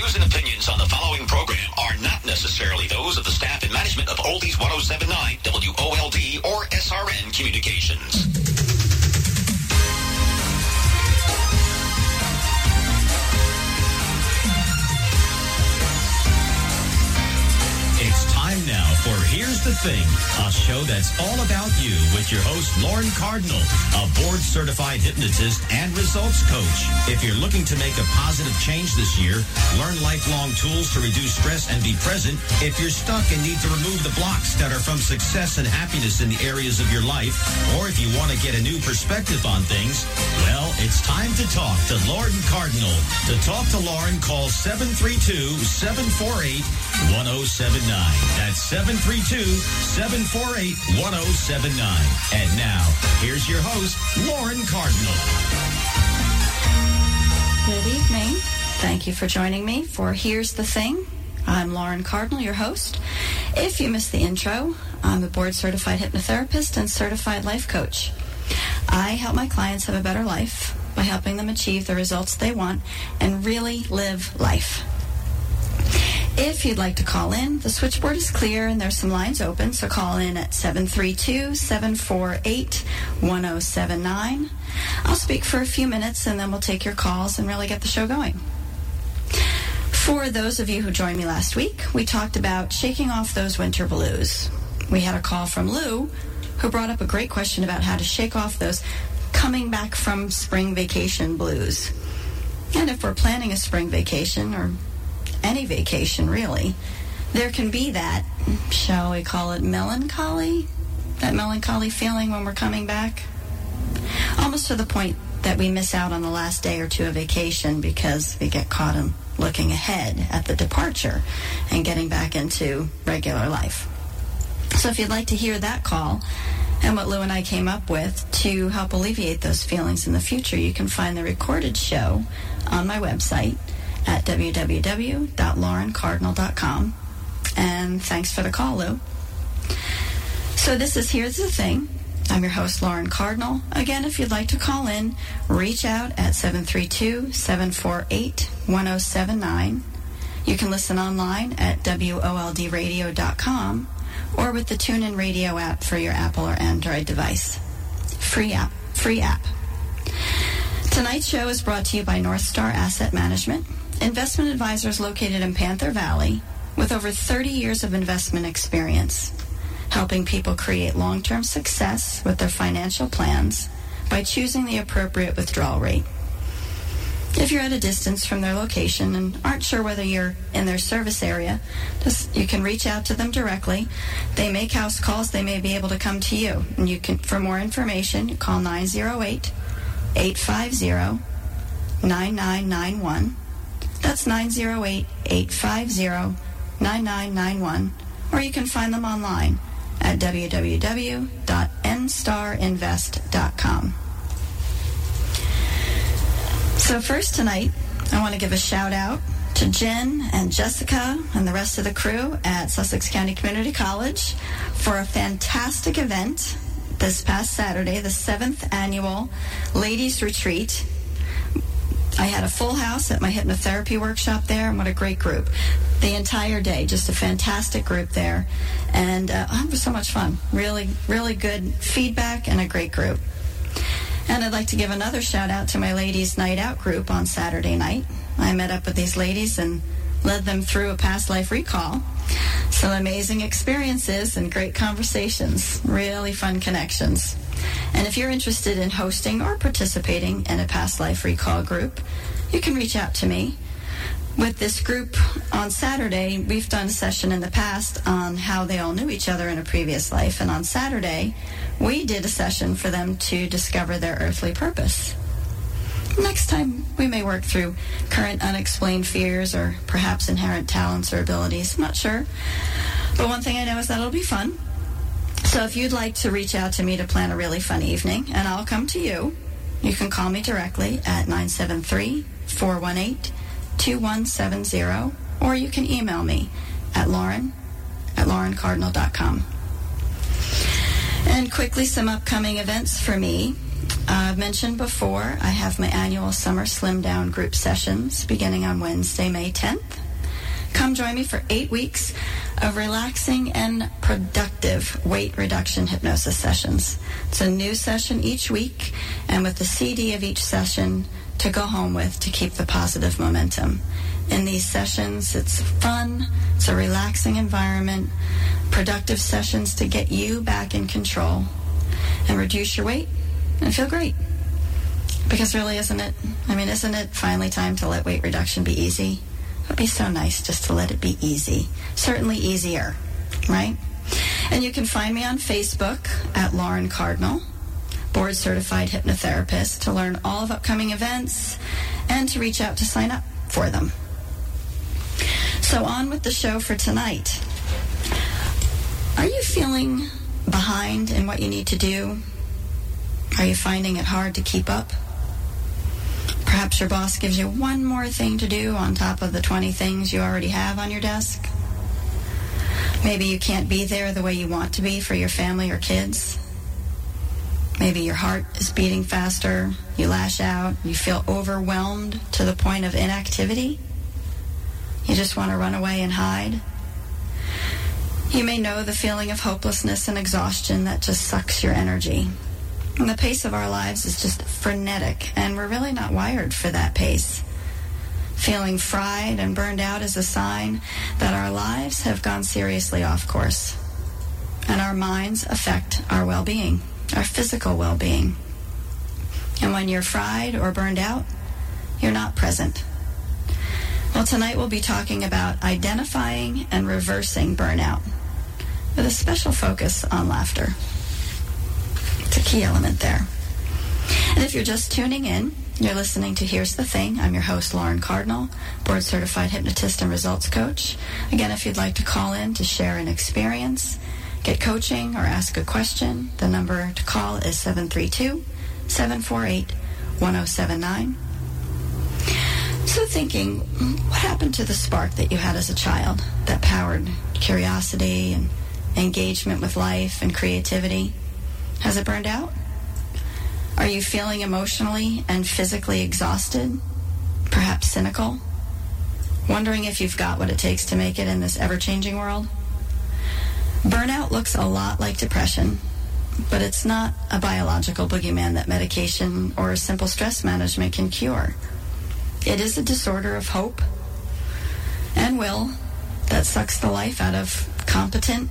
views and opinions on the following program are not necessarily those of the staff and management of Oldies 1079, Thing, a show that's all about you with your host, Lauren Cardinal, a board certified hypnotist and results coach. If you're looking to make a positive change this year, learn lifelong tools to reduce stress and be present. If you're stuck and need to remove the blocks that are from success and happiness in the areas of your life, or if you want to get a new perspective on things, well, it's time to talk to Lauren Cardinal. To talk to Lauren, call 732 748 1079. That's 732-748-1079. And now, here's your host, Lauren Cardinal. Good evening. Thank you for joining me for Here's the Thing. I'm Lauren Cardinal, your host. If you missed the intro, I'm a board certified hypnotherapist and certified life coach. I help my clients have a better life by helping them achieve the results they want and really live life. If you'd like to call in, the switchboard is clear and there's some lines open, so call in at 732-748-1079. I'll speak for a few minutes and then we'll take your calls and really get the show going. For those of you who joined me last week, we talked about shaking off those winter blues. We had a call from Lou who brought up a great question about how to shake off those coming back from spring vacation blues. And if we're planning a spring vacation or any vacation really, there can be that, shall we call it melancholy? That melancholy feeling when we're coming back? Almost to the point that we miss out on the last day or two of vacation because we get caught in looking ahead at the departure and getting back into regular life. So if you'd like to hear that call and what Lou and I came up with to help alleviate those feelings in the future, you can find the recorded show on my website at www.laurencardinal.com. And thanks for the call, Lou. So this is Here's the Thing. I'm your host, Lauren Cardinal. Again, if you'd like to call in, reach out at 732-748-1079. You can listen online at WOLDradio.com or with the TuneIn Radio app for your Apple or Android device. Free app. Free app. Tonight's show is brought to you by North Star Asset Management investment advisors located in Panther Valley with over 30 years of investment experience, helping people create long-term success with their financial plans by choosing the appropriate withdrawal rate. If you're at a distance from their location and aren't sure whether you're in their service area, just, you can reach out to them directly. They make house calls. They may be able to come to you. And you can, for more information, call 908 850 9991 that's 908-850-9991. Or you can find them online at www.nstarinvest.com. So first tonight, I want to give a shout out to Jen and Jessica and the rest of the crew at Sussex County Community College for a fantastic event this past Saturday, the seventh annual Ladies Retreat I had a full house at my hypnotherapy workshop there, and what a great group. The entire day, just a fantastic group there. And uh, it was so much fun. Really, really good feedback and a great group. And I'd like to give another shout out to my ladies' night out group on Saturday night. I met up with these ladies and led them through a past life recall. Some amazing experiences and great conversations. Really fun connections. And if you're interested in hosting or participating in a past life recall group, you can reach out to me. With this group on Saturday, we've done a session in the past on how they all knew each other in a previous life. And on Saturday, we did a session for them to discover their earthly purpose. Next time, we may work through current unexplained fears or perhaps inherent talents or abilities. I'm not sure. But one thing I know is that it'll be fun. So if you'd like to reach out to me to plan a really fun evening, and I'll come to you, you can call me directly at 973-418-2170, or you can email me at lauren at laurencardinal.com. And quickly, some upcoming events for me. Uh, I've mentioned before, I have my annual Summer Slim Down group sessions beginning on Wednesday, May 10th. Come join me for eight weeks of relaxing and productive weight reduction hypnosis sessions. It's a new session each week, and with the CD of each session to go home with to keep the positive momentum. In these sessions, it's fun, it's a relaxing environment, productive sessions to get you back in control and reduce your weight and feel great. Because really, isn't it? I mean, isn't it finally time to let weight reduction be easy? Would be so nice just to let it be easy. Certainly easier, right? And you can find me on Facebook at Lauren Cardinal, board certified hypnotherapist, to learn all of upcoming events and to reach out to sign up for them. So, on with the show for tonight. Are you feeling behind in what you need to do? Are you finding it hard to keep up? Perhaps your boss gives you one more thing to do on top of the 20 things you already have on your desk. Maybe you can't be there the way you want to be for your family or kids. Maybe your heart is beating faster, you lash out, you feel overwhelmed to the point of inactivity. You just want to run away and hide. You may know the feeling of hopelessness and exhaustion that just sucks your energy. And the pace of our lives is just frenetic, and we're really not wired for that pace. Feeling fried and burned out is a sign that our lives have gone seriously off course. And our minds affect our well being, our physical well being. And when you're fried or burned out, you're not present. Well, tonight we'll be talking about identifying and reversing burnout with a special focus on laughter. It's a key element there. And if you're just tuning in, you're listening to Here's the Thing. I'm your host, Lauren Cardinal, board certified hypnotist and results coach. Again, if you'd like to call in to share an experience, get coaching, or ask a question, the number to call is 732 748 1079. So, thinking, what happened to the spark that you had as a child that powered curiosity and engagement with life and creativity? Has it burned out? Are you feeling emotionally and physically exhausted? Perhaps cynical? Wondering if you've got what it takes to make it in this ever changing world? Burnout looks a lot like depression, but it's not a biological boogeyman that medication or simple stress management can cure. It is a disorder of hope and will that sucks the life out of competent,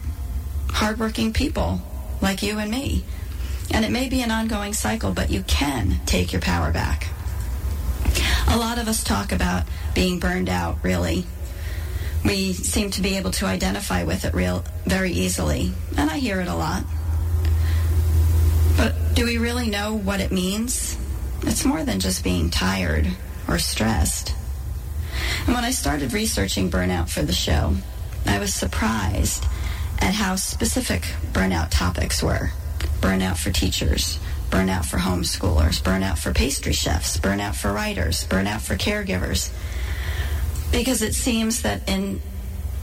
hardworking people like you and me. And it may be an ongoing cycle, but you can take your power back. A lot of us talk about being burned out, really. We seem to be able to identify with it real very easily, and I hear it a lot. But do we really know what it means? It's more than just being tired or stressed. And when I started researching burnout for the show, I was surprised at how specific burnout topics were. Burnout for teachers, burnout for homeschoolers, burnout for pastry chefs, burnout for writers, burnout for caregivers. Because it seems that in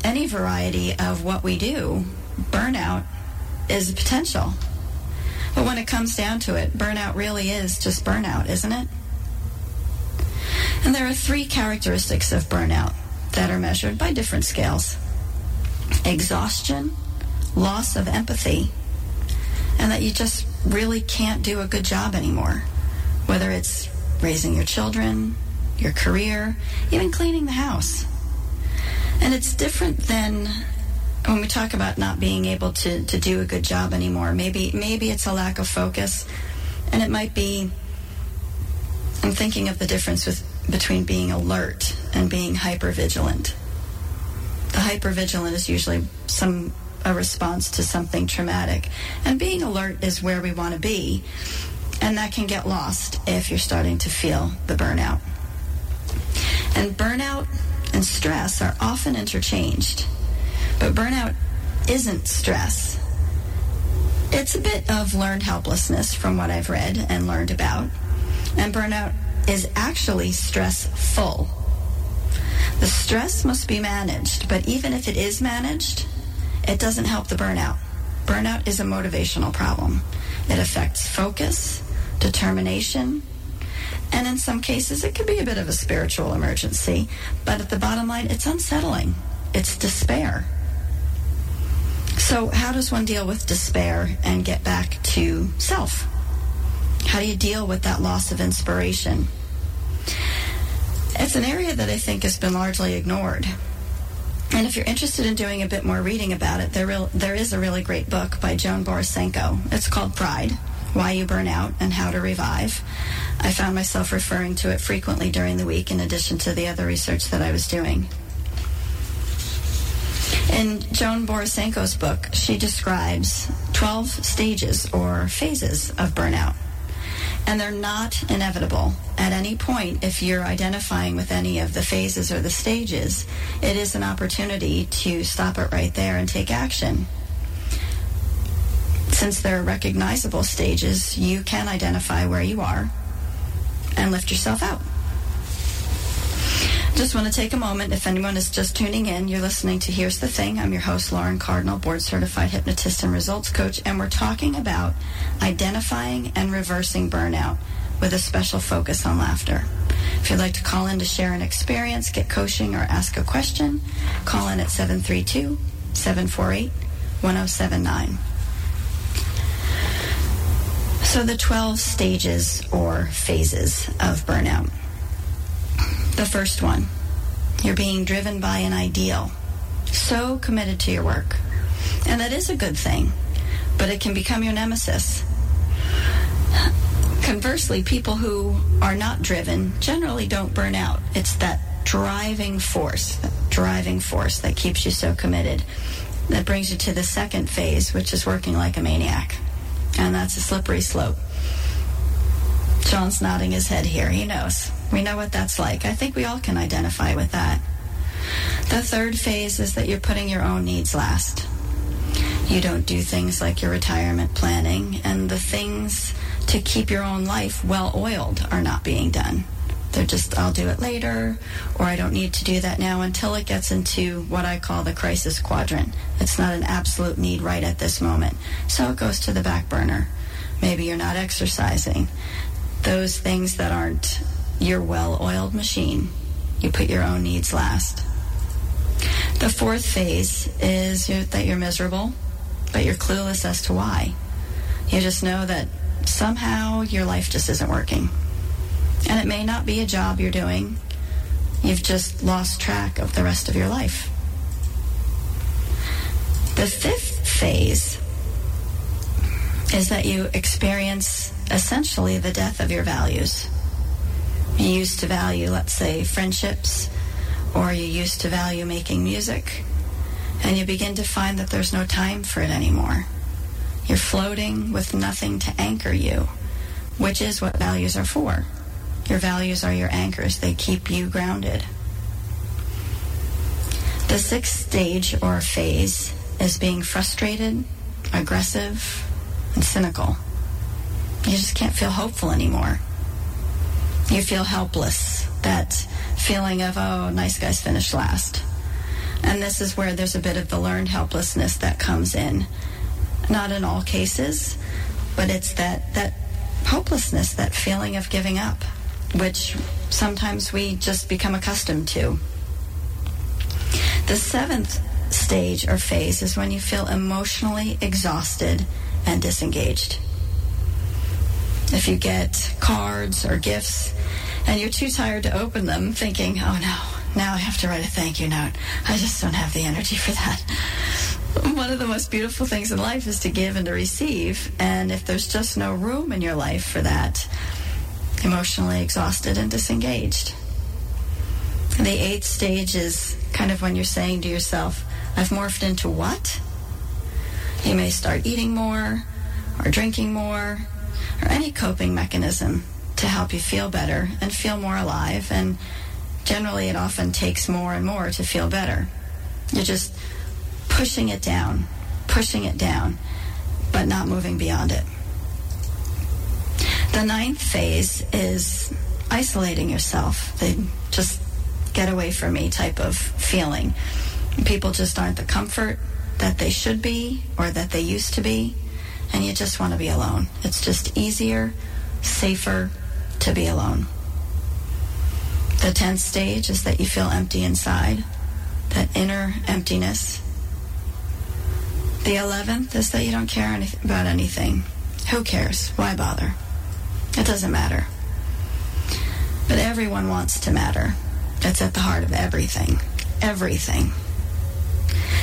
any variety of what we do, burnout is a potential. But when it comes down to it, burnout really is just burnout, isn't it? And there are three characteristics of burnout that are measured by different scales exhaustion, loss of empathy, and that you just really can't do a good job anymore. Whether it's raising your children, your career, even cleaning the house. And it's different than when we talk about not being able to, to do a good job anymore. Maybe maybe it's a lack of focus, and it might be. I'm thinking of the difference with between being alert and being hypervigilant. The hypervigilant is usually some a response to something traumatic, and being alert is where we want to be, and that can get lost if you're starting to feel the burnout. And burnout and stress are often interchanged, but burnout isn't stress. It's a bit of learned helplessness from what I've read and learned about, and burnout is actually stressful. The stress must be managed, but even if it is managed, it doesn't help the burnout. Burnout is a motivational problem. It affects focus, determination, and in some cases it can be a bit of a spiritual emergency. But at the bottom line, it's unsettling. It's despair. So, how does one deal with despair and get back to self? How do you deal with that loss of inspiration? It's an area that I think has been largely ignored. And if you're interested in doing a bit more reading about it, there, real, there is a really great book by Joan Borysenko. It's called Fried Why You Burn Out and How to Revive. I found myself referring to it frequently during the week in addition to the other research that I was doing. In Joan Borysenko's book, she describes 12 stages or phases of burnout. And they're not inevitable. At any point, if you're identifying with any of the phases or the stages, it is an opportunity to stop it right there and take action. Since there are recognizable stages, you can identify where you are and lift yourself out. Just want to take a moment. If anyone is just tuning in, you're listening to Here's the Thing. I'm your host, Lauren Cardinal, board certified hypnotist and results coach, and we're talking about identifying and reversing burnout with a special focus on laughter. If you'd like to call in to share an experience, get coaching, or ask a question, call in at 732 748 1079. So, the 12 stages or phases of burnout. The first one, you're being driven by an ideal, so committed to your work. And that is a good thing, but it can become your nemesis. Conversely, people who are not driven generally don't burn out. It's that driving force, that driving force that keeps you so committed. That brings you to the second phase, which is working like a maniac. And that's a slippery slope. John's nodding his head here. He knows. We know what that's like. I think we all can identify with that. The third phase is that you're putting your own needs last. You don't do things like your retirement planning, and the things to keep your own life well oiled are not being done. They're just, I'll do it later, or I don't need to do that now until it gets into what I call the crisis quadrant. It's not an absolute need right at this moment. So it goes to the back burner. Maybe you're not exercising. Those things that aren't your well oiled machine. You put your own needs last. The fourth phase is that you're miserable, but you're clueless as to why. You just know that somehow your life just isn't working. And it may not be a job you're doing, you've just lost track of the rest of your life. The fifth phase is that you experience essentially the death of your values you used to value, let's say, friendships, or you used to value making music, and you begin to find that there's no time for it anymore. You're floating with nothing to anchor you, which is what values are for. Your values are your anchors, they keep you grounded. The sixth stage or phase is being frustrated, aggressive, and cynical. You just can't feel hopeful anymore you feel helpless. That feeling of, oh, nice guys finished last. And this is where there's a bit of the learned helplessness that comes in. Not in all cases, but it's that, that hopelessness, that feeling of giving up, which sometimes we just become accustomed to. The seventh stage or phase is when you feel emotionally exhausted and disengaged. If you get cards or gifts and you're too tired to open them, thinking, oh no, now I have to write a thank you note. I just don't have the energy for that. One of the most beautiful things in life is to give and to receive. And if there's just no room in your life for that, emotionally exhausted and disengaged. The eighth stage is kind of when you're saying to yourself, I've morphed into what? You may start eating more or drinking more or any coping mechanism to help you feel better and feel more alive. And generally, it often takes more and more to feel better. You're just pushing it down, pushing it down, but not moving beyond it. The ninth phase is isolating yourself. the just get away from me type of feeling. People just aren't the comfort that they should be or that they used to be, and you just want to be alone. It's just easier safer to be alone. The 10th stage is that you feel empty inside, that inner emptiness. The 11th is that you don't care about anything. Who cares? Why bother? It doesn't matter. But everyone wants to matter. It's at the heart of everything. Everything.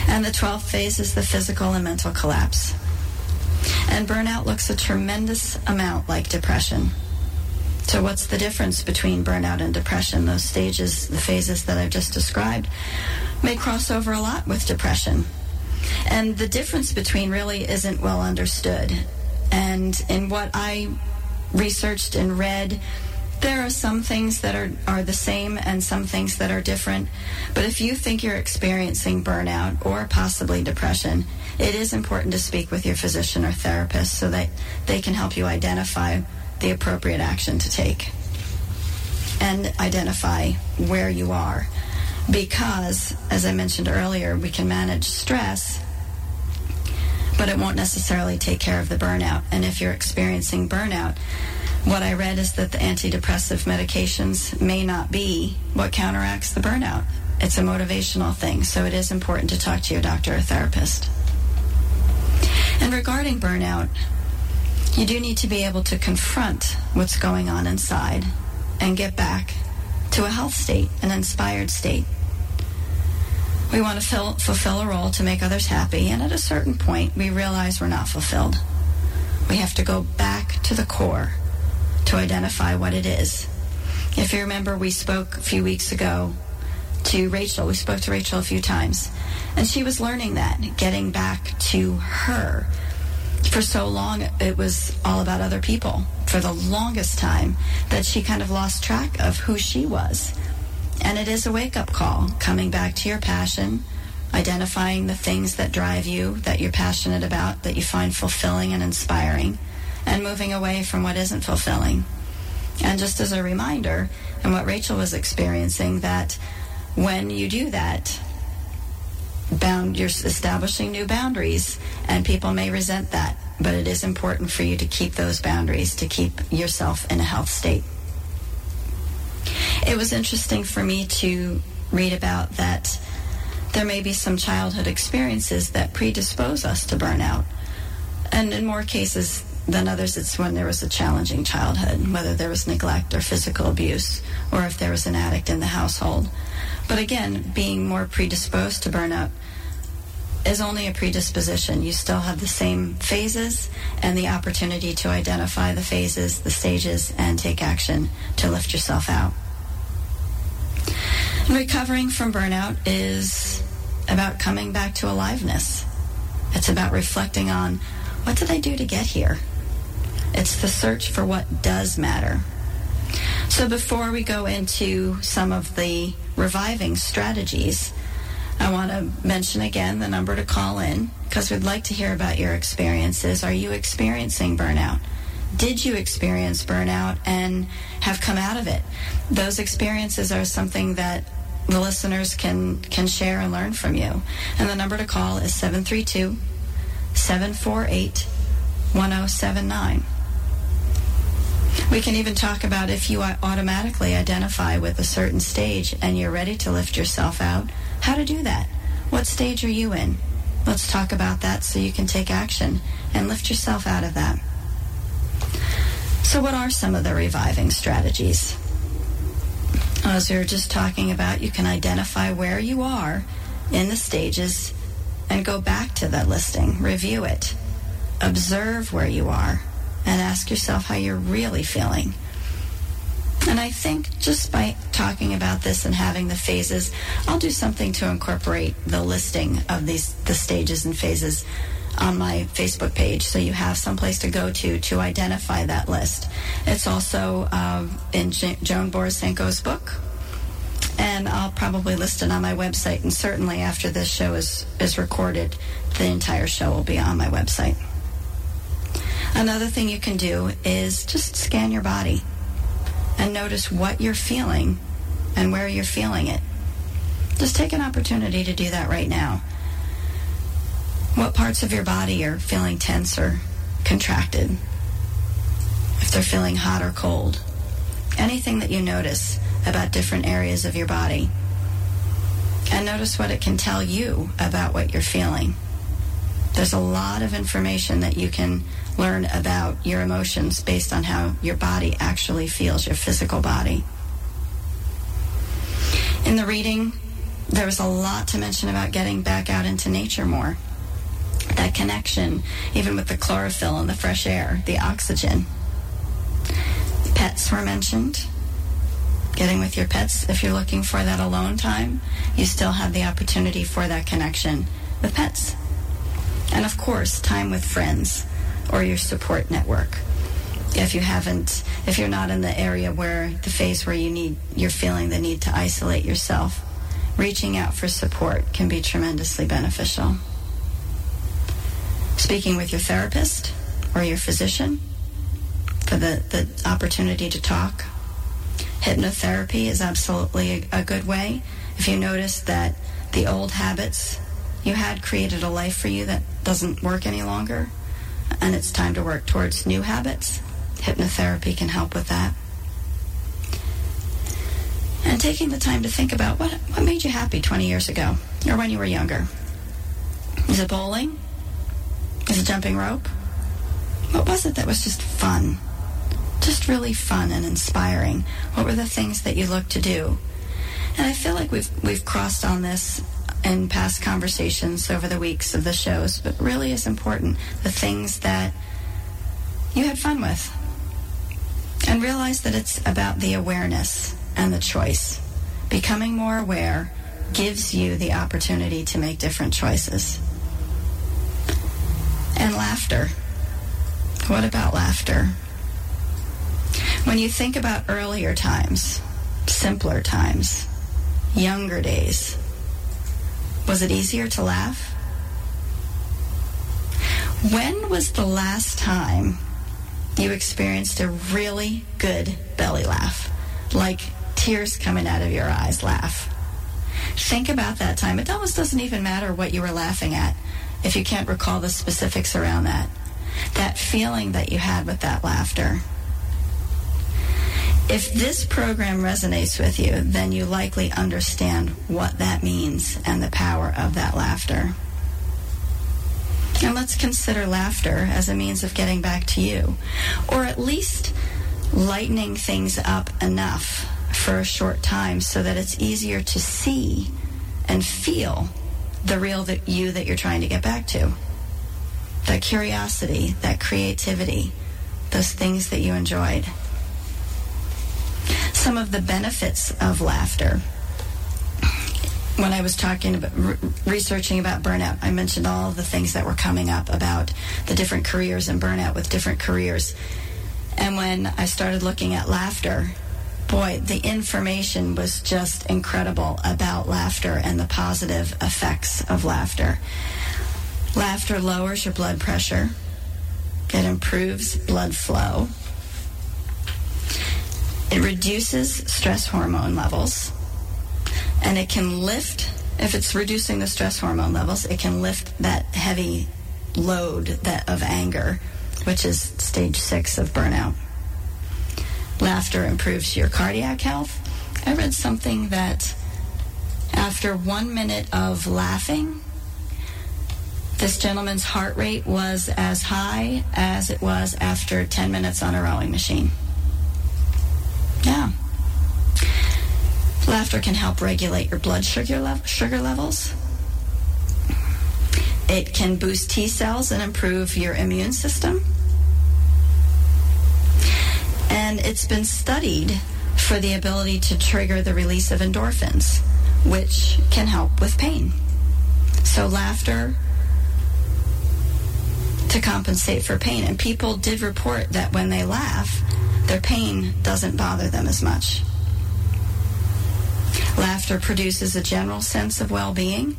And the 12th phase is the physical and mental collapse. And burnout looks a tremendous amount like depression. So, what's the difference between burnout and depression? Those stages, the phases that I've just described, may cross over a lot with depression. And the difference between really isn't well understood. And in what I researched and read, there are some things that are, are the same and some things that are different. But if you think you're experiencing burnout or possibly depression, it is important to speak with your physician or therapist so that they can help you identify the appropriate action to take and identify where you are. Because, as I mentioned earlier, we can manage stress, but it won't necessarily take care of the burnout. And if you're experiencing burnout, what I read is that the antidepressive medications may not be what counteracts the burnout. It's a motivational thing, so it is important to talk to your doctor or therapist. And regarding burnout, you do need to be able to confront what's going on inside and get back to a health state, an inspired state. We want to fill, fulfill a role to make others happy, and at a certain point, we realize we're not fulfilled. We have to go back to the core to identify what it is. If you remember, we spoke a few weeks ago to Rachel. We spoke to Rachel a few times, and she was learning that, getting back to her. For so long, it was all about other people. For the longest time, that she kind of lost track of who she was. And it is a wake up call, coming back to your passion, identifying the things that drive you, that you're passionate about, that you find fulfilling and inspiring, and moving away from what isn't fulfilling. And just as a reminder, and what Rachel was experiencing, that when you do that, bound you're establishing new boundaries and people may resent that but it is important for you to keep those boundaries to keep yourself in a health state it was interesting for me to read about that there may be some childhood experiences that predispose us to burnout and in more cases than others it's when there was a challenging childhood whether there was neglect or physical abuse or if there was an addict in the household but again, being more predisposed to burnout is only a predisposition. You still have the same phases and the opportunity to identify the phases, the stages, and take action to lift yourself out. Recovering from burnout is about coming back to aliveness. It's about reflecting on what did I do to get here? It's the search for what does matter. So before we go into some of the reviving strategies, I want to mention again the number to call in because we'd like to hear about your experiences. Are you experiencing burnout? Did you experience burnout and have come out of it? Those experiences are something that the listeners can, can share and learn from you. And the number to call is 732 748 1079. We can even talk about if you automatically identify with a certain stage and you're ready to lift yourself out, how to do that. What stage are you in? Let's talk about that so you can take action and lift yourself out of that. So, what are some of the reviving strategies? As we were just talking about, you can identify where you are in the stages and go back to that listing, review it, observe where you are, and ask yourself how you're really feeling. And I think just by talking about this and having the phases, I'll do something to incorporate the listing of these the stages and phases on my Facebook page, so you have some place to go to to identify that list. It's also uh, in J- Joan Borysenko's book, and I'll probably list it on my website. And certainly after this show is is recorded, the entire show will be on my website. Another thing you can do is just scan your body and notice what you're feeling and where you're feeling it. Just take an opportunity to do that right now. What parts of your body are feeling tense or contracted? if they're feeling hot or cold. Anything that you notice about different areas of your body. And notice what it can tell you about what you're feeling. There's a lot of information that you can learn about your emotions based on how your body actually feels, your physical body. In the reading, there was a lot to mention about getting back out into nature more. That connection, even with the chlorophyll and the fresh air, the oxygen. Pets were mentioned. Getting with your pets, if you're looking for that alone time, you still have the opportunity for that connection with pets. And of course, time with friends or your support network. If you haven't, if you're not in the area where the phase where you need, you're feeling the need to isolate yourself, reaching out for support can be tremendously beneficial. Speaking with your therapist or your physician for the, the opportunity to talk. Hypnotherapy is absolutely a, a good way. If you notice that the old habits you had created a life for you that doesn't work any longer, and it's time to work towards new habits, hypnotherapy can help with that. And taking the time to think about what, what made you happy 20 years ago or when you were younger. Is it bowling? Is it jumping rope? What was it that was just fun? Just really fun and inspiring. What were the things that you looked to do? And I feel like we've we've crossed on this in past conversations over the weeks of the shows, but really is important the things that you had fun with. And realize that it's about the awareness and the choice. Becoming more aware gives you the opportunity to make different choices. And laughter. What about laughter? When you think about earlier times, simpler times, younger days, was it easier to laugh? When was the last time you experienced a really good belly laugh? Like tears coming out of your eyes laugh. Think about that time. It almost doesn't even matter what you were laughing at if you can't recall the specifics around that. That feeling that you had with that laughter. If this program resonates with you, then you likely understand what that means and the power of that laughter. And let's consider laughter as a means of getting back to you, or at least lightening things up enough for a short time so that it's easier to see and feel the real that you that you're trying to get back to. That curiosity, that creativity, those things that you enjoyed some of the benefits of laughter. When I was talking about re- researching about burnout, I mentioned all the things that were coming up about the different careers and burnout with different careers. And when I started looking at laughter, boy, the information was just incredible about laughter and the positive effects of laughter. Laughter lowers your blood pressure. It improves blood flow. It reduces stress hormone levels and it can lift, if it's reducing the stress hormone levels, it can lift that heavy load that of anger, which is stage six of burnout. Laughter improves your cardiac health. I read something that after one minute of laughing, this gentleman's heart rate was as high as it was after 10 minutes on a rowing machine. Yeah. Laughter can help regulate your blood sugar, lev- sugar levels. It can boost T cells and improve your immune system. And it's been studied for the ability to trigger the release of endorphins, which can help with pain. So, laughter to compensate for pain. And people did report that when they laugh, their pain doesn't bother them as much. Laughter produces a general sense of well being.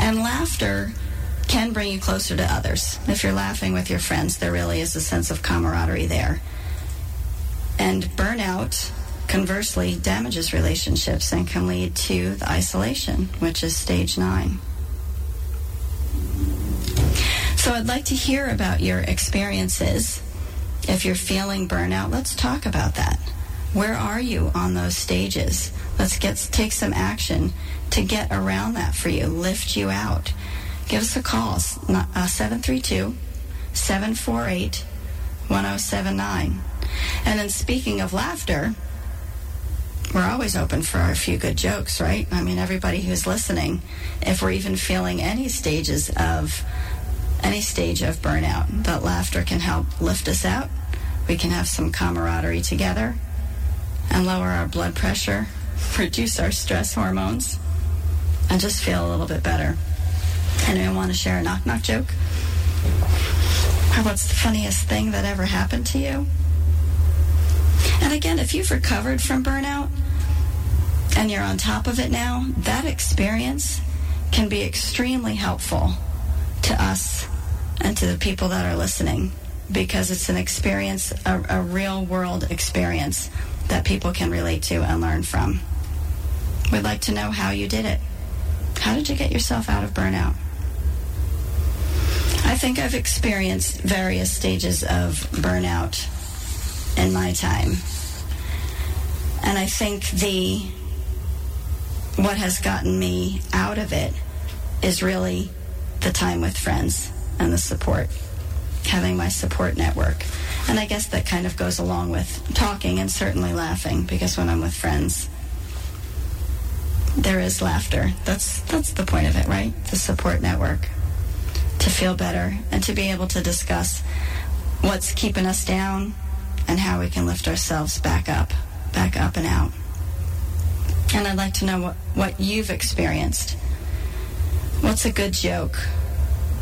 And laughter can bring you closer to others. If you're laughing with your friends, there really is a sense of camaraderie there. And burnout, conversely, damages relationships and can lead to the isolation, which is stage nine. So I'd like to hear about your experiences If you're feeling burnout, let's talk about that. Where are you on those stages? Let's get take some action to get around that for you, lift you out. Give us a call, uh, 732 748 1079. And then speaking of laughter, we're always open for a few good jokes, right? I mean, everybody who's listening, if we're even feeling any stages of any stage of burnout, that laughter can help lift us out. We can have some camaraderie together and lower our blood pressure, reduce our stress hormones, and just feel a little bit better. Anyone want to share a knock knock joke? Or what's the funniest thing that ever happened to you? And again, if you've recovered from burnout and you're on top of it now, that experience can be extremely helpful to us and to the people that are listening because it's an experience, a, a real world experience that people can relate to and learn from. We'd like to know how you did it. How did you get yourself out of burnout? I think I've experienced various stages of burnout in my time. And I think the what has gotten me out of it is really the time with friends and the support, having my support network. And I guess that kind of goes along with talking and certainly laughing because when I'm with friends, there is laughter. That's that's the point of it, right? The support network. To feel better and to be able to discuss what's keeping us down and how we can lift ourselves back up, back up and out. And I'd like to know what, what you've experienced. What's a good joke?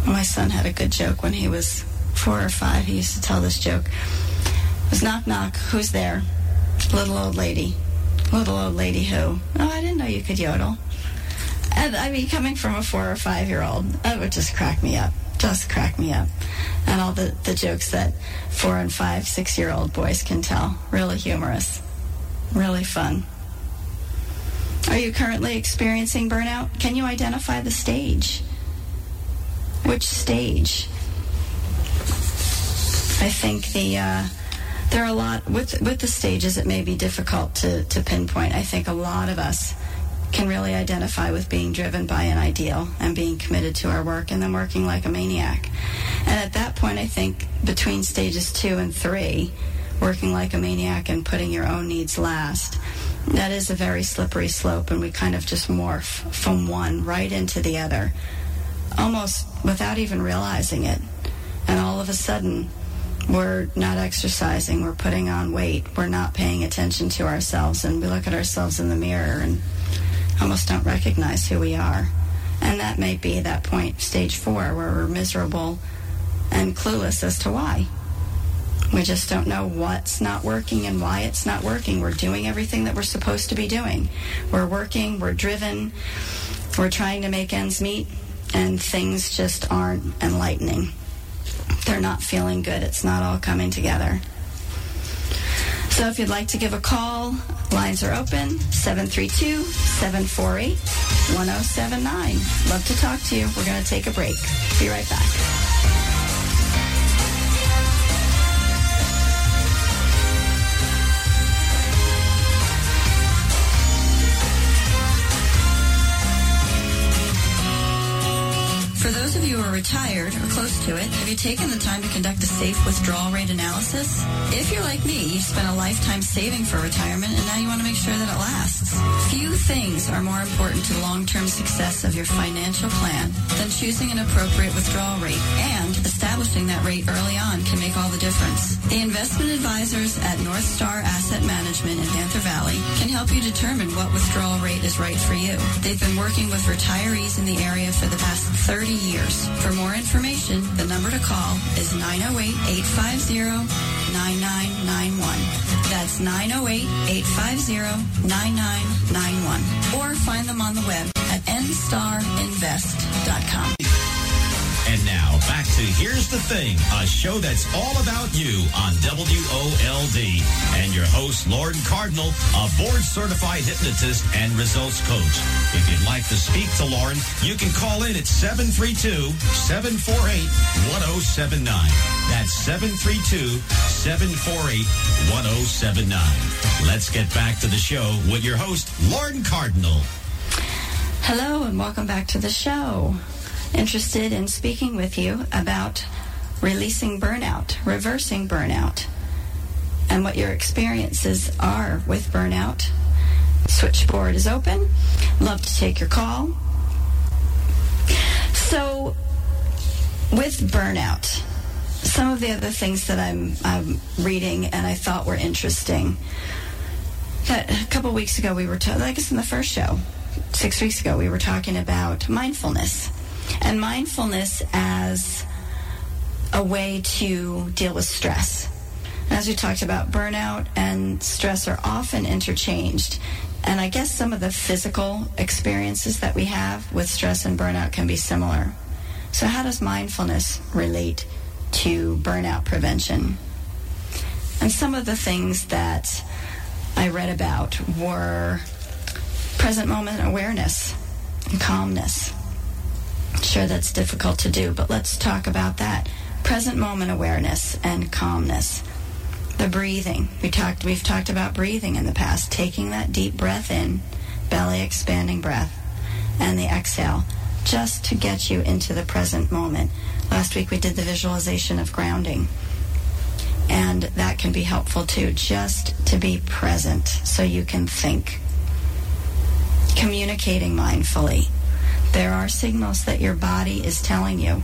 My son had a good joke when he was four or five. He used to tell this joke. It was knock knock, who's there? Little old lady. Little old lady who? Oh, I didn't know you could yodel. And I mean, coming from a four or five year old, that would just crack me up. Just crack me up. And all the, the jokes that four and five, six year old boys can tell. Really humorous. Really fun. Are you currently experiencing burnout? Can you identify the stage? Which stage? I think the uh, there are a lot with with the stages. It may be difficult to to pinpoint. I think a lot of us can really identify with being driven by an ideal and being committed to our work and then working like a maniac. And at that point, I think between stages two and three, working like a maniac and putting your own needs last, that is a very slippery slope, and we kind of just morph from one right into the other, almost without even realizing it. And all of a sudden, we're not exercising, we're putting on weight, we're not paying attention to ourselves, and we look at ourselves in the mirror and almost don't recognize who we are. And that may be that point, stage four, where we're miserable and clueless as to why. We just don't know what's not working and why it's not working. We're doing everything that we're supposed to be doing. We're working, we're driven, we're trying to make ends meet, and things just aren't enlightening. They're not feeling good. It's not all coming together. So if you'd like to give a call, lines are open 732 748 1079. Love to talk to you. We're going to take a break. Be right back. Retired or close to it, have you taken the time to conduct a safe withdrawal rate analysis? If you're like me, you've spent a lifetime saving for retirement and now you want to make sure that it lasts. Few things are more important to the long-term success of your financial plan than choosing an appropriate withdrawal rate and establishing that rate early on can make all the difference. The investment advisors at North Star Asset Management in Panther Valley can help you determine what withdrawal rate is right for you. They've been working with retirees in the area for the past 30 years. For more information, the number to call is 908-850-9991. That's 908-850-9991. Or find them on the web at nstarinvest.com. And now back to Here's the Thing, a show that's all about you on WOLD. And your host, Lauren Cardinal, a board certified hypnotist and results coach. If you'd like to speak to Lauren, you can call in at 732 748 1079. That's 732 748 1079. Let's get back to the show with your host, Lauren Cardinal. Hello, and welcome back to the show. Interested in speaking with you about releasing burnout, reversing burnout, and what your experiences are with burnout. Switchboard is open. Love to take your call. So, with burnout, some of the other things that I'm, I'm reading and I thought were interesting. That a couple weeks ago we were, talking, I guess in the first show, six weeks ago, we were talking about mindfulness and mindfulness as a way to deal with stress. As we talked about, burnout and stress are often interchanged. And I guess some of the physical experiences that we have with stress and burnout can be similar. So, how does mindfulness relate to burnout prevention? And some of the things that I read about were present moment awareness and calmness. Sure, that's difficult to do, but let's talk about that. Present moment awareness and calmness. The breathing. We talked we've talked about breathing in the past, taking that deep breath in, belly expanding breath, and the exhale just to get you into the present moment. Last week we did the visualization of grounding. And that can be helpful too, just to be present so you can think. Communicating mindfully. There are signals that your body is telling you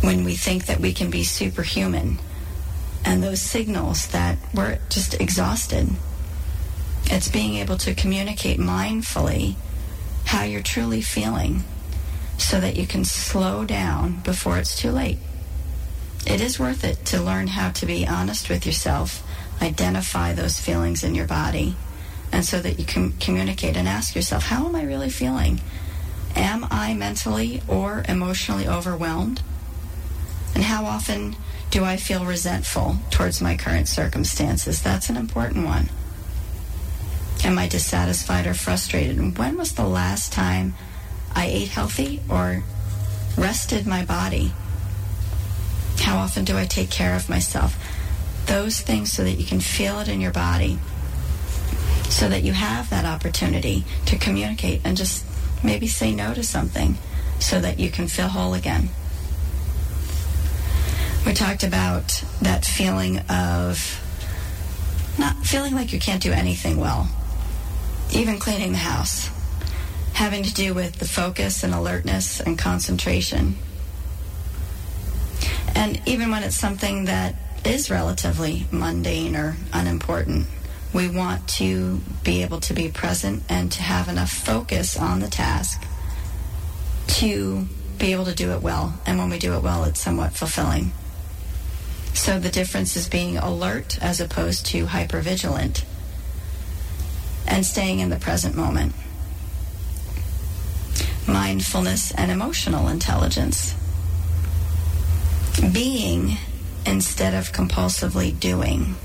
when we think that we can be superhuman. And those signals that we're just exhausted. It's being able to communicate mindfully how you're truly feeling so that you can slow down before it's too late. It is worth it to learn how to be honest with yourself, identify those feelings in your body, and so that you can communicate and ask yourself, how am I really feeling? Am I mentally or emotionally overwhelmed? And how often do I feel resentful towards my current circumstances? That's an important one. Am I dissatisfied or frustrated? And when was the last time I ate healthy or rested my body? How often do I take care of myself? Those things so that you can feel it in your body, so that you have that opportunity to communicate and just maybe say no to something so that you can feel whole again. We talked about that feeling of not feeling like you can't do anything well, even cleaning the house, having to do with the focus and alertness and concentration. And even when it's something that is relatively mundane or unimportant, we want to be able to be present and to have enough focus on the task to be able to do it well. And when we do it well, it's somewhat fulfilling. So the difference is being alert as opposed to hypervigilant and staying in the present moment. Mindfulness and emotional intelligence. Being instead of compulsively doing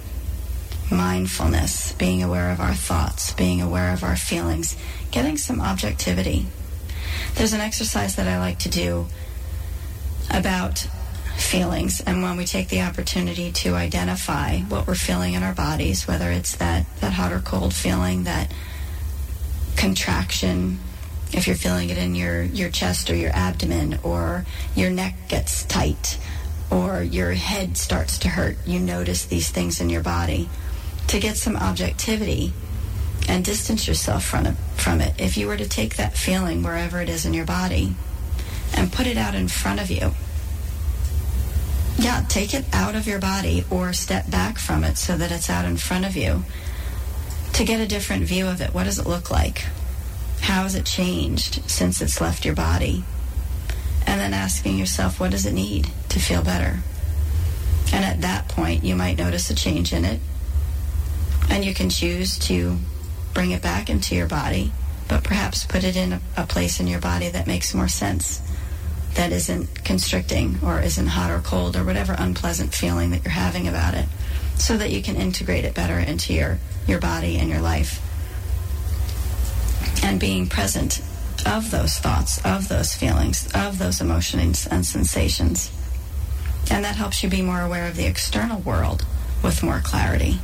mindfulness, being aware of our thoughts, being aware of our feelings, getting some objectivity. There's an exercise that I like to do about feelings, and when we take the opportunity to identify what we're feeling in our bodies, whether it's that, that hot or cold feeling, that contraction, if you're feeling it in your, your chest or your abdomen, or your neck gets tight, or your head starts to hurt, you notice these things in your body to get some objectivity and distance yourself from it, from it. If you were to take that feeling wherever it is in your body and put it out in front of you, yeah, take it out of your body or step back from it so that it's out in front of you to get a different view of it. What does it look like? How has it changed since it's left your body? And then asking yourself, what does it need to feel better? And at that point, you might notice a change in it and you can choose to bring it back into your body, but perhaps put it in a, a place in your body that makes more sense that isn't constricting or isn't hot or cold or whatever unpleasant feeling that you're having about it so that you can integrate it better into your, your body and your life. And being present of those thoughts, of those feelings, of those emotions and sensations. And that helps you be more aware of the external world with more clarity.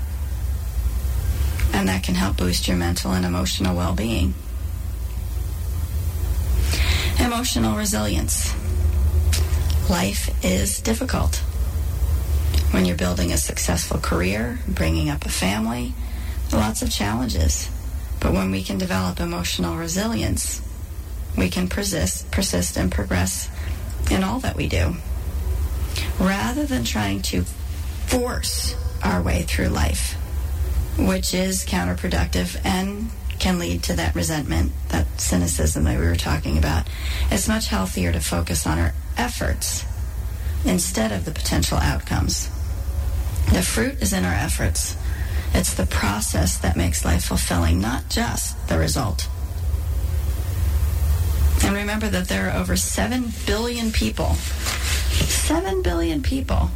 And that can help boost your mental and emotional well being. Emotional resilience. Life is difficult. When you're building a successful career, bringing up a family, lots of challenges. But when we can develop emotional resilience, we can persist, persist and progress in all that we do. Rather than trying to force our way through life, which is counterproductive and can lead to that resentment, that cynicism that we were talking about. It's much healthier to focus on our efforts instead of the potential outcomes. The fruit is in our efforts. It's the process that makes life fulfilling, not just the result. And remember that there are over 7 billion people, 7 billion people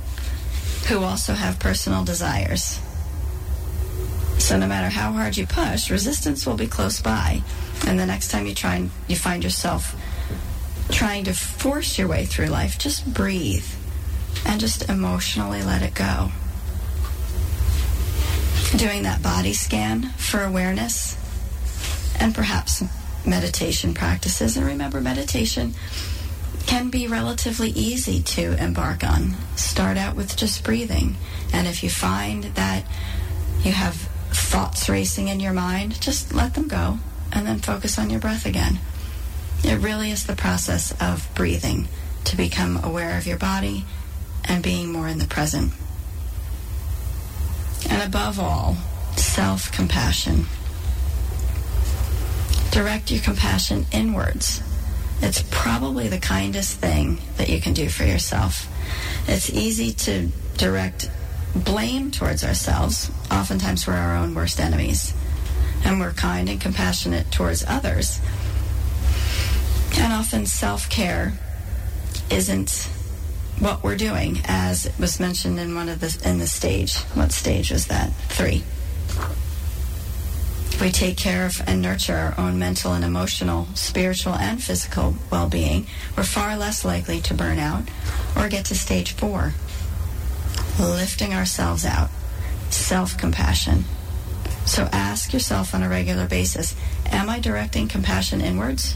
who also have personal desires. So no matter how hard you push, resistance will be close by. And the next time you try and you find yourself trying to force your way through life, just breathe and just emotionally let it go. Doing that body scan for awareness and perhaps meditation practices. And remember, meditation can be relatively easy to embark on. Start out with just breathing. And if you find that you have thoughts racing in your mind, just let them go and then focus on your breath again. It really is the process of breathing to become aware of your body and being more in the present. And above all, self compassion. Direct your compassion inwards. It's probably the kindest thing that you can do for yourself. It's easy to direct blame towards ourselves. Oftentimes, we're our own worst enemies. And we're kind and compassionate towards others. And often, self care isn't what we're doing, as was mentioned in one of the in the stage. What stage was that? Three. We take care of and nurture our own mental and emotional, spiritual and physical well-being, we're far less likely to burn out or get to stage four, lifting ourselves out, self compassion. So ask yourself on a regular basis Am I directing compassion inwards?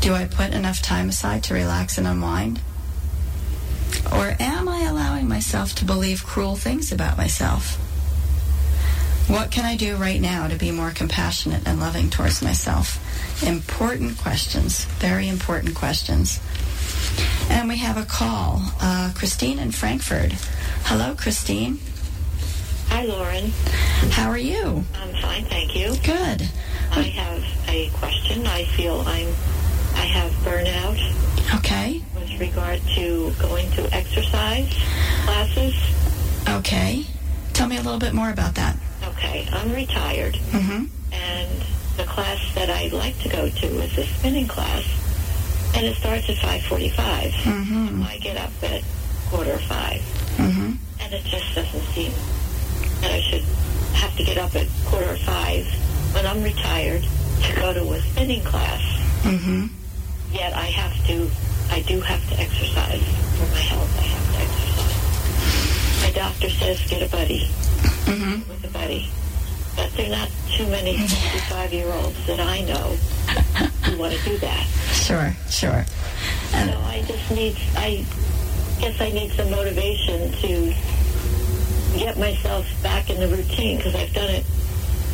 Do I put enough time aside to relax and unwind? Or am I allowing myself to believe cruel things about myself? What can I do right now to be more compassionate and loving towards myself? Important questions, very important questions. And we have a call. Uh, Christine in Frankfurt. Hello, Christine. Hi, Lauren. How are you? I'm fine, thank you. Good. I have a question. I feel I'm I have burnout Okay. with regard to going to exercise classes. Okay. Tell me a little bit more about that. Okay, I'm retired, Mm-hmm. and the class that I'd like to go to is a spinning class, and it starts at 5:45. Mm-hmm. I get up at quarter five, Mm-hmm. and it just doesn't seem that I should have to get up at quarter of five when I'm retired to go to a spinning class. Mm-hmm. Yet I have to, I do have to exercise for my health. I have to exercise. My doctor says get a buddy Mm-hmm. with a buddy, but there are not too many 65-year-olds that I know who want to do that. Sure, sure. So I just need, I guess I need some motivation to get myself back in the routine because I've done it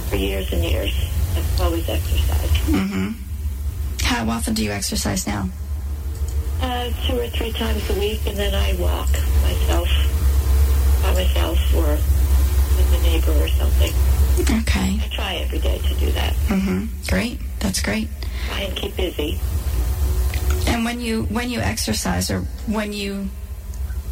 for years and years. I've always exercised. mm-hmm. How often do you exercise now? Uh, two or three times a week, and then I walk myself by myself or with a neighbor or something. Okay. I try every day to do that. Mm-hmm. Great. That's great. Try and keep busy. And when you when you exercise or when you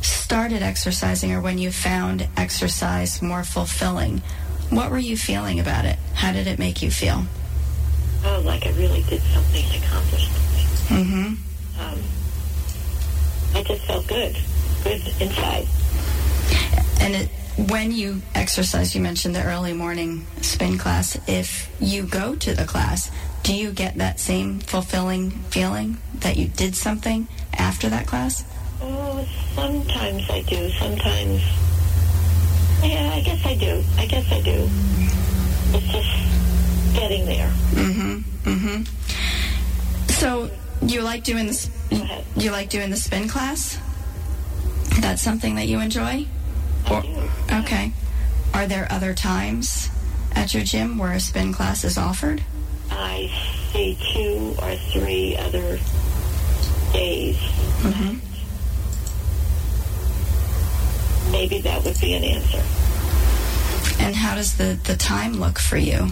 started exercising or when you found exercise more fulfilling, what were you feeling about it? How did it make you feel? Oh, like I really did something, accomplished something. Mm-hmm. Um, I just felt good, good inside. And it, when you exercise, you mentioned the early morning spin class. If you go to the class, do you get that same fulfilling feeling that you did something after that class? Oh, sometimes I do. Sometimes, yeah, I guess I do. I guess I do. It's just getting there. Mm-hmm. Mm-hmm. So you like doing this? You like doing the spin class? That's something that you enjoy? I Or- do. okay. Are there other times at your gym where a spin class is offered? I see two or three other days. Mm-hmm. Maybe that would be an answer. And how does the, the time look for you?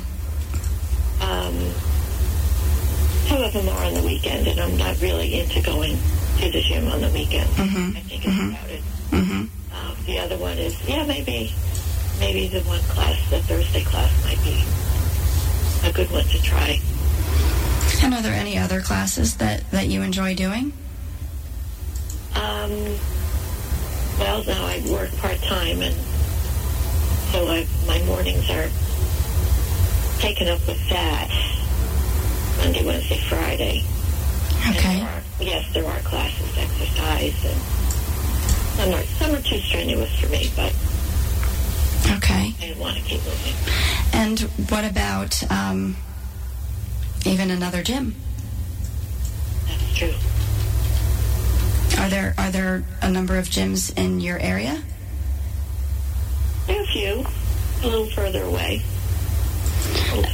Um, two of them are on the weekend, and I'm not really into going to the gym on the weekend. Mhm. I think it's Mhm. crowded. Mm-hmm. Um, the other one is, yeah, maybe, maybe the one class, the Thursday class, might be a good one to try. And are there any other classes that, that you enjoy doing? Um, well, now I work part time, and so I, my mornings are taken up with that. Monday, Wednesday, Friday. Okay. there are, yes, there are classes, exercise, and some are some are too strenuous for me, but Okay. I want to keep moving. And what about um, even another gym? That's true. Are there are there a number of gyms in your area? There are a few, a little further away,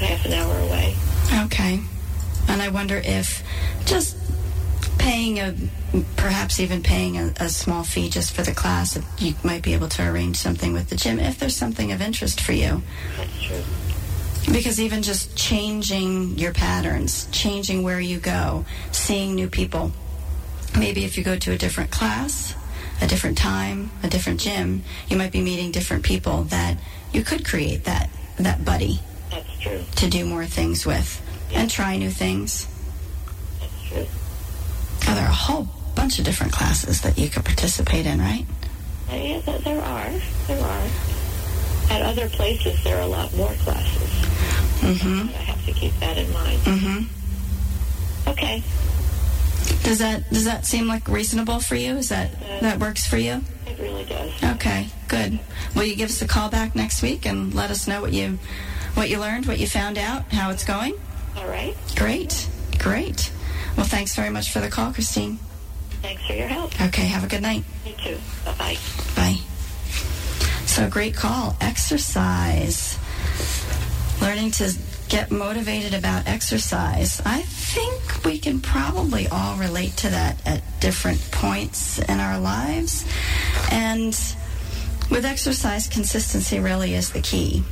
half an hour away. Okay. And I wonder if just paying a, perhaps even paying a, a small fee just for the class, you might be able to arrange something with the gym if there's something of interest for you. That's true. Because even just changing your patterns, changing where you go, seeing new people. Maybe if you go to a different class, a different time, a different gym, you might be meeting different people that you could create that, that buddy That's true. to do more things with and try new things. That's true. Oh, there are a whole bunch of different classes that you could participate in, right? Uh, Yeah, there are. There are. At other places, there are a lot more classes. Mm-hmm. I have to keep that in mind. Mm-hmm. Okay. Does that does that seem like reasonable for you? Is that that works for you? It really does. Okay, good. Will you give us a call back next week and let us know what you what you learned, what you found out, how it's going? All right. Great, great. Well, thanks very much for the call, Christine. Thanks for your help. Okay, have a good night. You too. Bye-bye. Bye. So great call. Exercise. Learning to get motivated about exercise. I think we can probably all relate to that at different points in our lives. And with exercise, consistency really is the key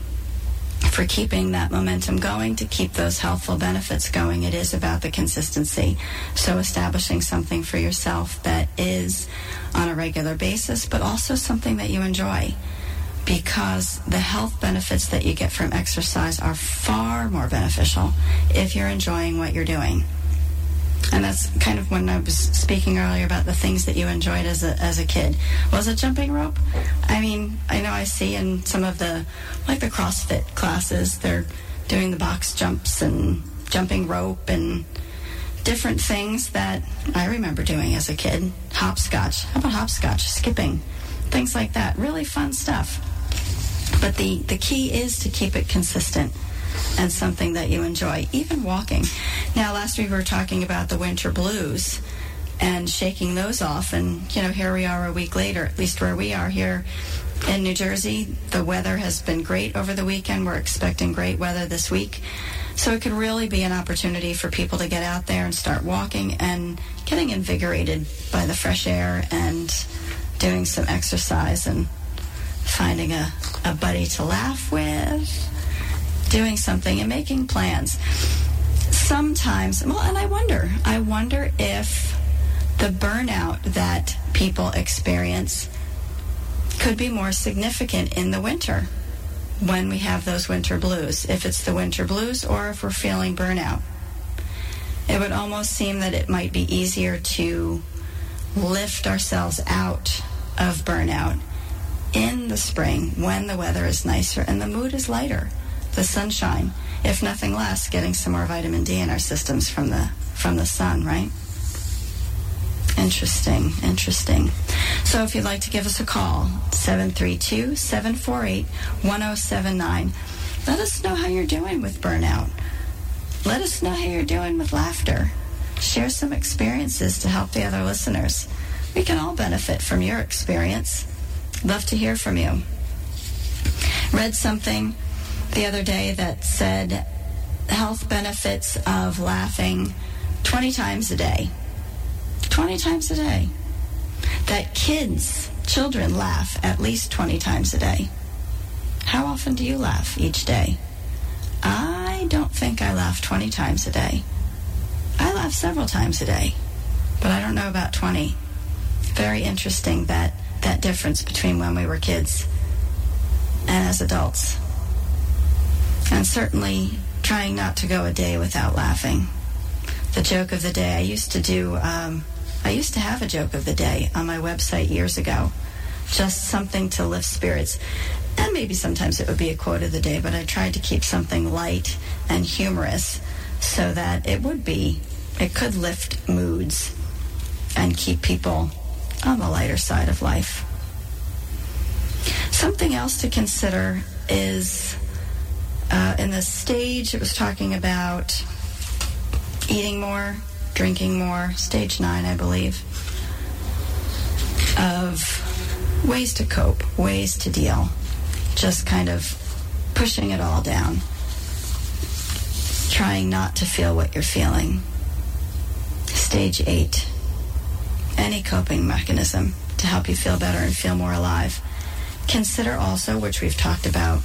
for keeping that momentum going, to keep those healthful benefits going, it is about the consistency. So establishing something for yourself that is on a regular basis, but also something that you enjoy. Because the health benefits that you get from exercise are far more beneficial if you're enjoying what you're doing. And that's kind of when I was speaking earlier about the things that you enjoyed as a, as a kid. Was it jumping rope? I mean, I know I see in some of the, like the CrossFit classes, they're doing the box jumps and jumping rope and different things that I remember doing as a kid. Hopscotch. How about hopscotch? Skipping. Things like that. Really fun stuff. But the, the key is to keep it consistent and something that you enjoy, even walking. Now, last week we were talking about the winter blues and shaking those off, and you know, here we are a week later, at least where we are here in New Jersey. The weather has been great over the weekend. We're expecting great weather this week. So it could really be an opportunity for people to get out there and start walking and getting invigorated by the fresh air and doing some exercise and finding a, a buddy to laugh with doing something and making plans. Sometimes, well, and I wonder, I wonder if the burnout that people experience could be more significant in the winter when we have those winter blues, if it's the winter blues or if we're feeling burnout. It would almost seem that it might be easier to lift ourselves out of burnout in the spring when the weather is nicer and the mood is lighter. The sunshine, if nothing less, getting some more vitamin D in our systems from the from the sun, right? Interesting, interesting. So if you'd like to give us a call, 732-748-1079. Let us know how you're doing with burnout. Let us know how you're doing with laughter. Share some experiences to help the other listeners. We can all benefit from your experience. Love to hear from you. Read something the other day that said health benefits of laughing 20 times a day. 20 times a day. That kids, children laugh at least 20 times a day. How often do you laugh each day? I don't think I laugh 20 times a day. I laugh several times a day, but I don't know about 20. Very interesting that that difference between when we were kids and as adults. And certainly trying not to go a day without laughing. The joke of the day, I used to do, um, I used to have a joke of the day on my website years ago. Just something to lift spirits. And maybe sometimes it would be a quote of the day, but I tried to keep something light and humorous so that it would be, it could lift moods and keep people on the lighter side of life. Something else to consider is uh, in the stage, it was talking about eating more, drinking more, stage nine, I believe, of ways to cope, ways to deal, just kind of pushing it all down, trying not to feel what you're feeling. Stage eight, any coping mechanism to help you feel better and feel more alive. Consider also, which we've talked about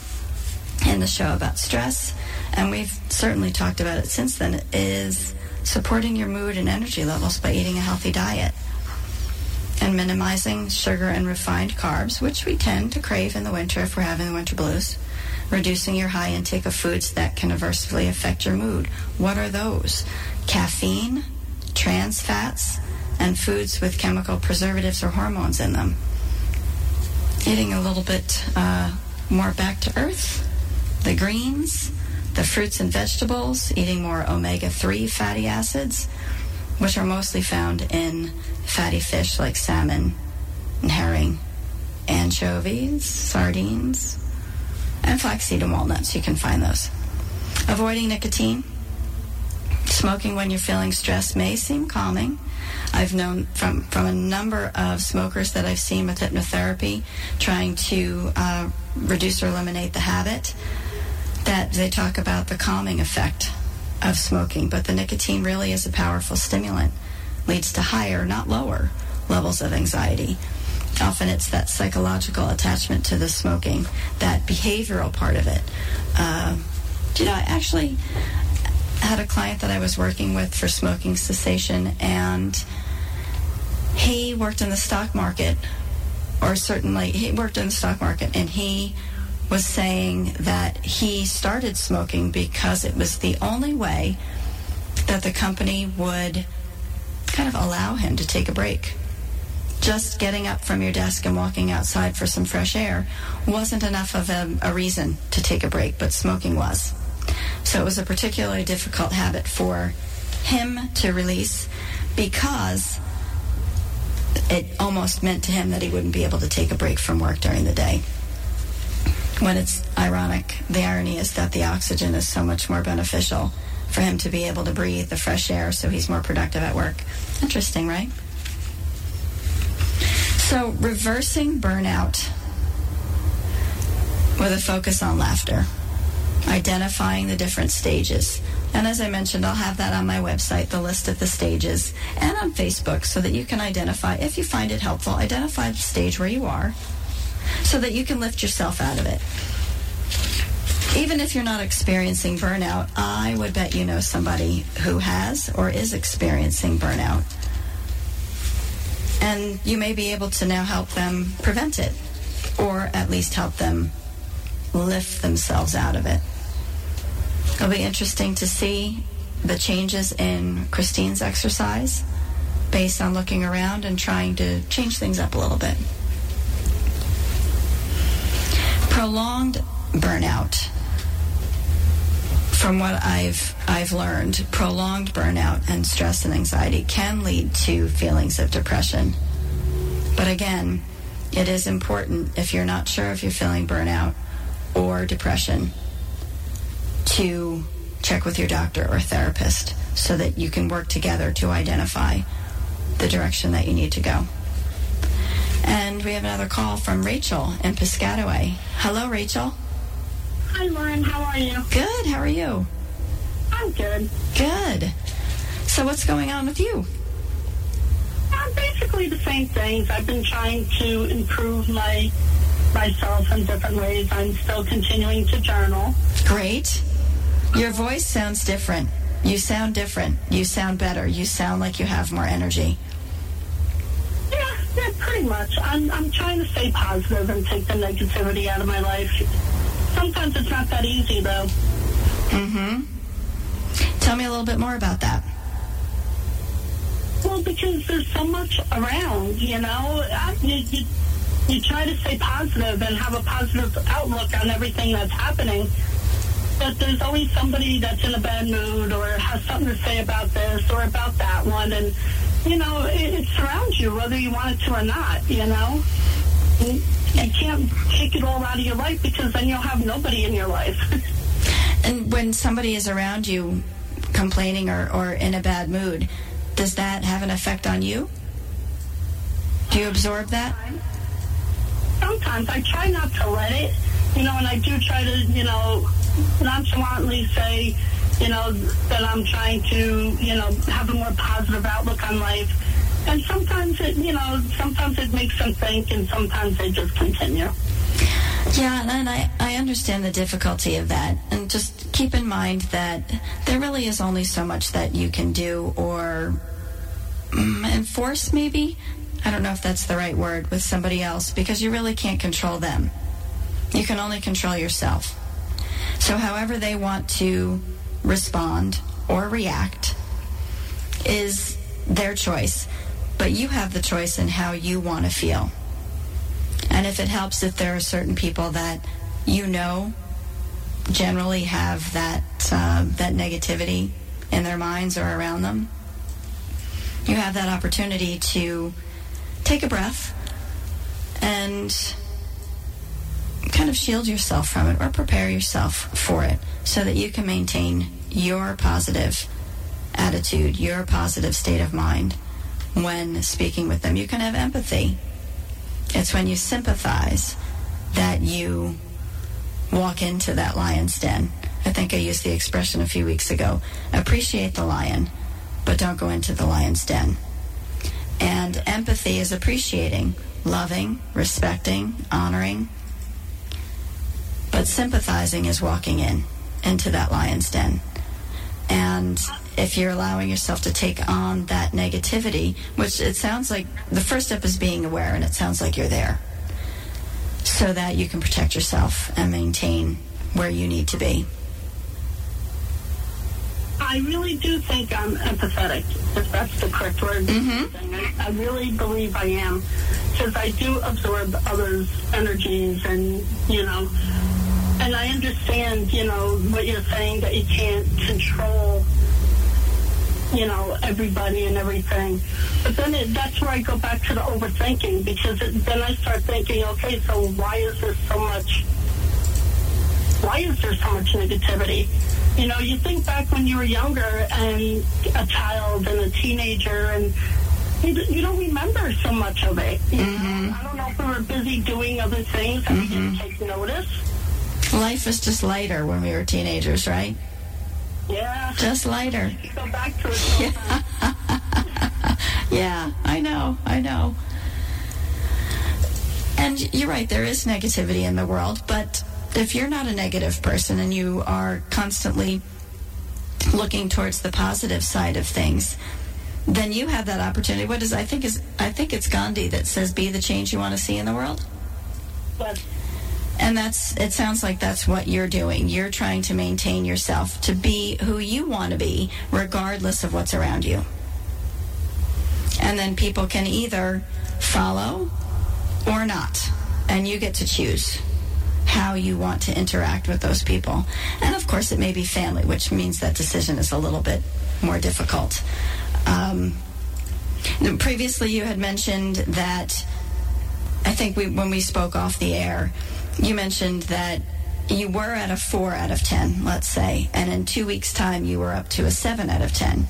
in the show about stress, and we've certainly talked about it since then, is supporting your mood and energy levels by eating a healthy diet and minimizing sugar and refined carbs, which we tend to crave in the winter if we're having the winter blues. Reducing your high intake of foods that can adversely affect your mood. What are those? Caffeine, trans fats, and foods with chemical preservatives or hormones in them. Eating a little bit uh, more back to earth, the greens, the fruits and vegetables, eating more omega 3 fatty acids, which are mostly found in fatty fish like salmon and herring, anchovies, sardines, and flaxseed and walnuts. You can find those. Avoiding nicotine. Smoking when you're feeling stressed may seem calming. I've known from, from a number of smokers that I've seen with hypnotherapy trying to uh, reduce or eliminate the habit that they talk about the calming effect of smoking, but the nicotine really is a powerful stimulant, leads to higher, not lower, levels of anxiety. Often it's that psychological attachment to the smoking, that behavioral part of it. Uh, you know, I actually had a client that I was working with for smoking cessation, and he worked in the stock market, or certainly he worked in the stock market, and he was saying that he started smoking because it was the only way that the company would kind of allow him to take a break. Just getting up from your desk and walking outside for some fresh air wasn't enough of a, a reason to take a break, but smoking was. So it was a particularly difficult habit for him to release because it almost meant to him that he wouldn't be able to take a break from work during the day when it's ironic, the irony is that the oxygen is so much more beneficial for him to be able to breathe the fresh air so he's more productive at work. Interesting, right? So, reversing burnout with a focus on laughter, identifying the different stages. And as I mentioned, I'll have that on my website, the list of the stages, and on Facebook so that you can identify, if you find it helpful, identify the stage where you are so that you can lift yourself out of it. Even if you're not experiencing burnout, I would bet you know somebody who has or is experiencing burnout. And you may be able to now help them prevent it, or at least help them lift themselves out of it. It'll be interesting to see the changes in Christine's exercise based on looking around and trying to change things up a little bit. Prolonged burnout from what I've I've learned, prolonged burnout and stress and anxiety can lead to feelings of depression. But again, it is important if you're not sure if you're feeling burnout or depression to check with your doctor or therapist so that you can work together to identify the direction that you need to go. And we have another call from Rachel in Piscataway. Hello, Rachel. Hi, Lauren. How are you? Good. How are you? I'm good. Good. So, what's going on with you? Uh, basically the same things. I've been trying to improve my myself in different ways. I'm still continuing to journal. Great. Your voice sounds different. You sound different. You sound better. You sound like you have more energy. Yeah, yeah, pretty much. I'm I'm trying to stay positive and take the negativity out of my life. Sometimes it's not that easy though. Mm-hmm. Tell me a little bit more about that. Well, because there's so much around, you know. I- You, you, you try to stay positive and have a positive outlook on everything that's happening. But there's always somebody that's in a bad mood or has something to say about this or about that one. And, you know, it, it surrounds you whether you want it to or not, you know. You can't take it all out of your life because then you'll have nobody in your life. And when somebody is around you complaining or, or in a bad mood, does that have an effect on you? Do you absorb that? sometimes I try not to let it, you know, and I do try to, you know, nonchalantly say, you know, that I'm trying to, you know, have a more positive outlook on life. And sometimes it, you know, sometimes it makes them think and sometimes they just continue. Yeah, and I, I understand the difficulty of that. And just keep in mind that there really is only so much that you can do or mm, enforce, maybe. I don't know if that's the right word with somebody else because you really can't control them. You can only control yourself. So, however they want to respond or react is their choice. But you have the choice in how you want to feel. And if it helps, if there are certain people that you know generally have that uh, that negativity in their minds or around them, you have that opportunity to take a breath and kind of shield yourself from it or prepare yourself for it so that you can maintain your positive attitude, your positive state of mind when speaking with them. You can have empathy. It's when you sympathize that you walk into that lion's den. I think I used the expression a few weeks ago. Appreciate the lion, but don't go into the lion's den. And empathy is appreciating, loving, respecting, honoring. But sympathizing is walking in into that lion's den. And if you're allowing yourself to take on that negativity, which it sounds like the first step is being aware, and it sounds like you're there, so that you can protect yourself and maintain where you need to be. I really do think I'm empathetic, if that's the correct word. Mhm. I, I really believe I am, because I do absorb others' energies, and you know, and I understand, you know, what you're saying that you can't control, you know, everybody and everything. But then it, that's where I go back to the overthinking, because it, then I start thinking, okay, so why is there so much? Why is there so much negativity? You know, you think back when you were younger and a child and a teenager, and you, you don't remember so much of it. Know? Mm-hmm. I don't know if we were busy doing other things and we didn't mm-hmm. take notice. Life was just lighter when we were teenagers, right? Yeah. Just lighter. Go back to it. sometimes. Yeah, I know, I know. And you're right, there is negativity in the world, but if you're not a negative person and you are constantly looking towards the positive side of things, then you have that opportunity. What is I think is I think it's Gandhi that says be the change you want to see in the world. But And that's it sounds like that's what you're doing. You're trying to maintain yourself to be who you want to be regardless of what's around you. And then people can either follow or not. And you get to choose how you want to interact with those people. And of course, it may be family, which means that decision is a little bit more difficult. Um, previously, you had mentioned that I think we, when we spoke off the air, you mentioned that you were at a four out of 10, let's say, and in two weeks' time, you were up to a seven out of 10.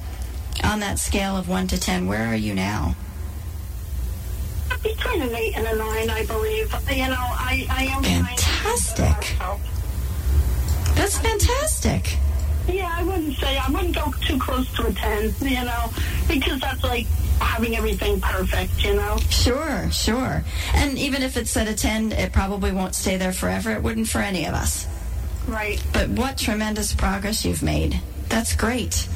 On that scale of one to 10, where are you now? Between an eight and a nine, I believe. You know, I, I am fantastic. That's fantastic. Yeah, I wouldn't say I wouldn't go too close to a ten. You know, because that's like having everything perfect, you know? Sure, sure. And even if it's at a 10, it probably won't stay there forever. It wouldn't for any of us. Right. But what tremendous progress you've made. That's great.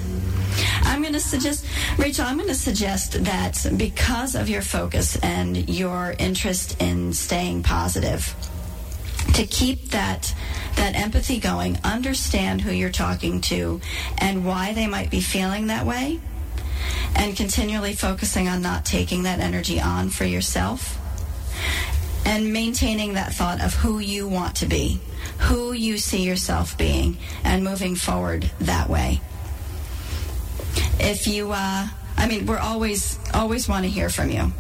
I'm going to suggest, Rachel, I'm going to suggest that because of your focus and your interest in staying positive, to keep that that empathy going, understand who you're talking to and why they might be feeling that way, and continually focusing on not taking that energy on for yourself and maintaining that thought of who you want to be, who you see yourself being, and moving forward that way. If you, uh, I mean, we're always, always want to hear from you.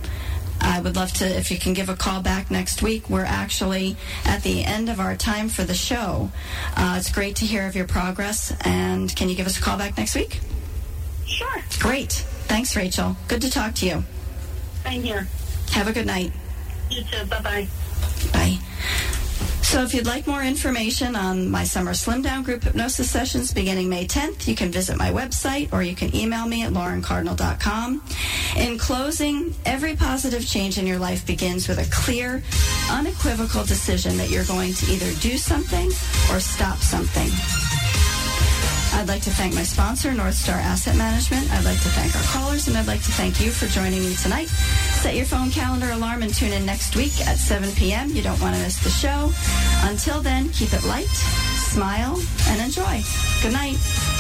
I would love to, if you can give a call back next week. We're actually at the end of our time for the show. Uh, it's great to hear of your progress. And can you give us a call back next week? Sure. Great. Thanks, Rachel. Good to talk to you. Same here. Have a good night. You too. Bye-bye. Bye. So if you'd like more information on my summer slim down group hypnosis sessions beginning May 10th, you can visit my website or you can email me at laurencardinal.com. In closing, every positive change in your life begins with a clear, unequivocal decision that you're going to either do something or stop something. I'd like to thank my sponsor, North Star Asset Management. I'd like to thank our callers, and I'd like to thank you for joining me tonight. Set your phone calendar alarm and tune in next week at 7 p.m. You don't want to miss the show. Until then, keep it light, smile, and enjoy. Good night.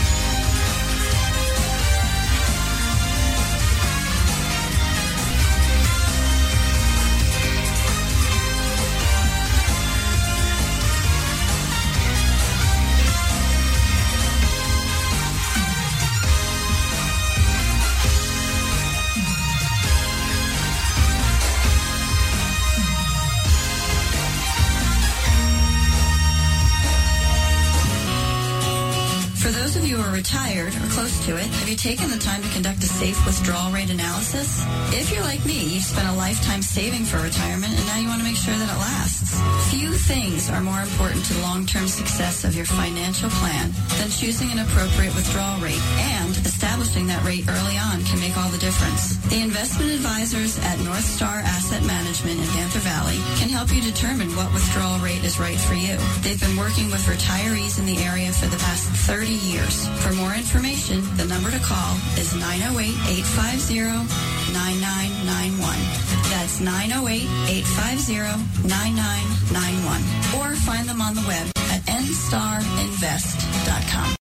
Have you taken the time to conduct a safe withdrawal rate analysis? If you're like me, you've spent a lifetime saving for retirement and now you want to make sure that it lasts. Few things are more important to the long-term success of your financial plan than choosing an appropriate withdrawal rate and establishing that rate early on can make all the difference. The investment advisors at North Star Asset Management in Panther Valley can help you determine what withdrawal rate is right for you. They've been working with retirees in the area for the past 30 years. For more information, the number to call is 908-850-9991. That's 908-850-9991. Or find them on the web at nstarinvest.com.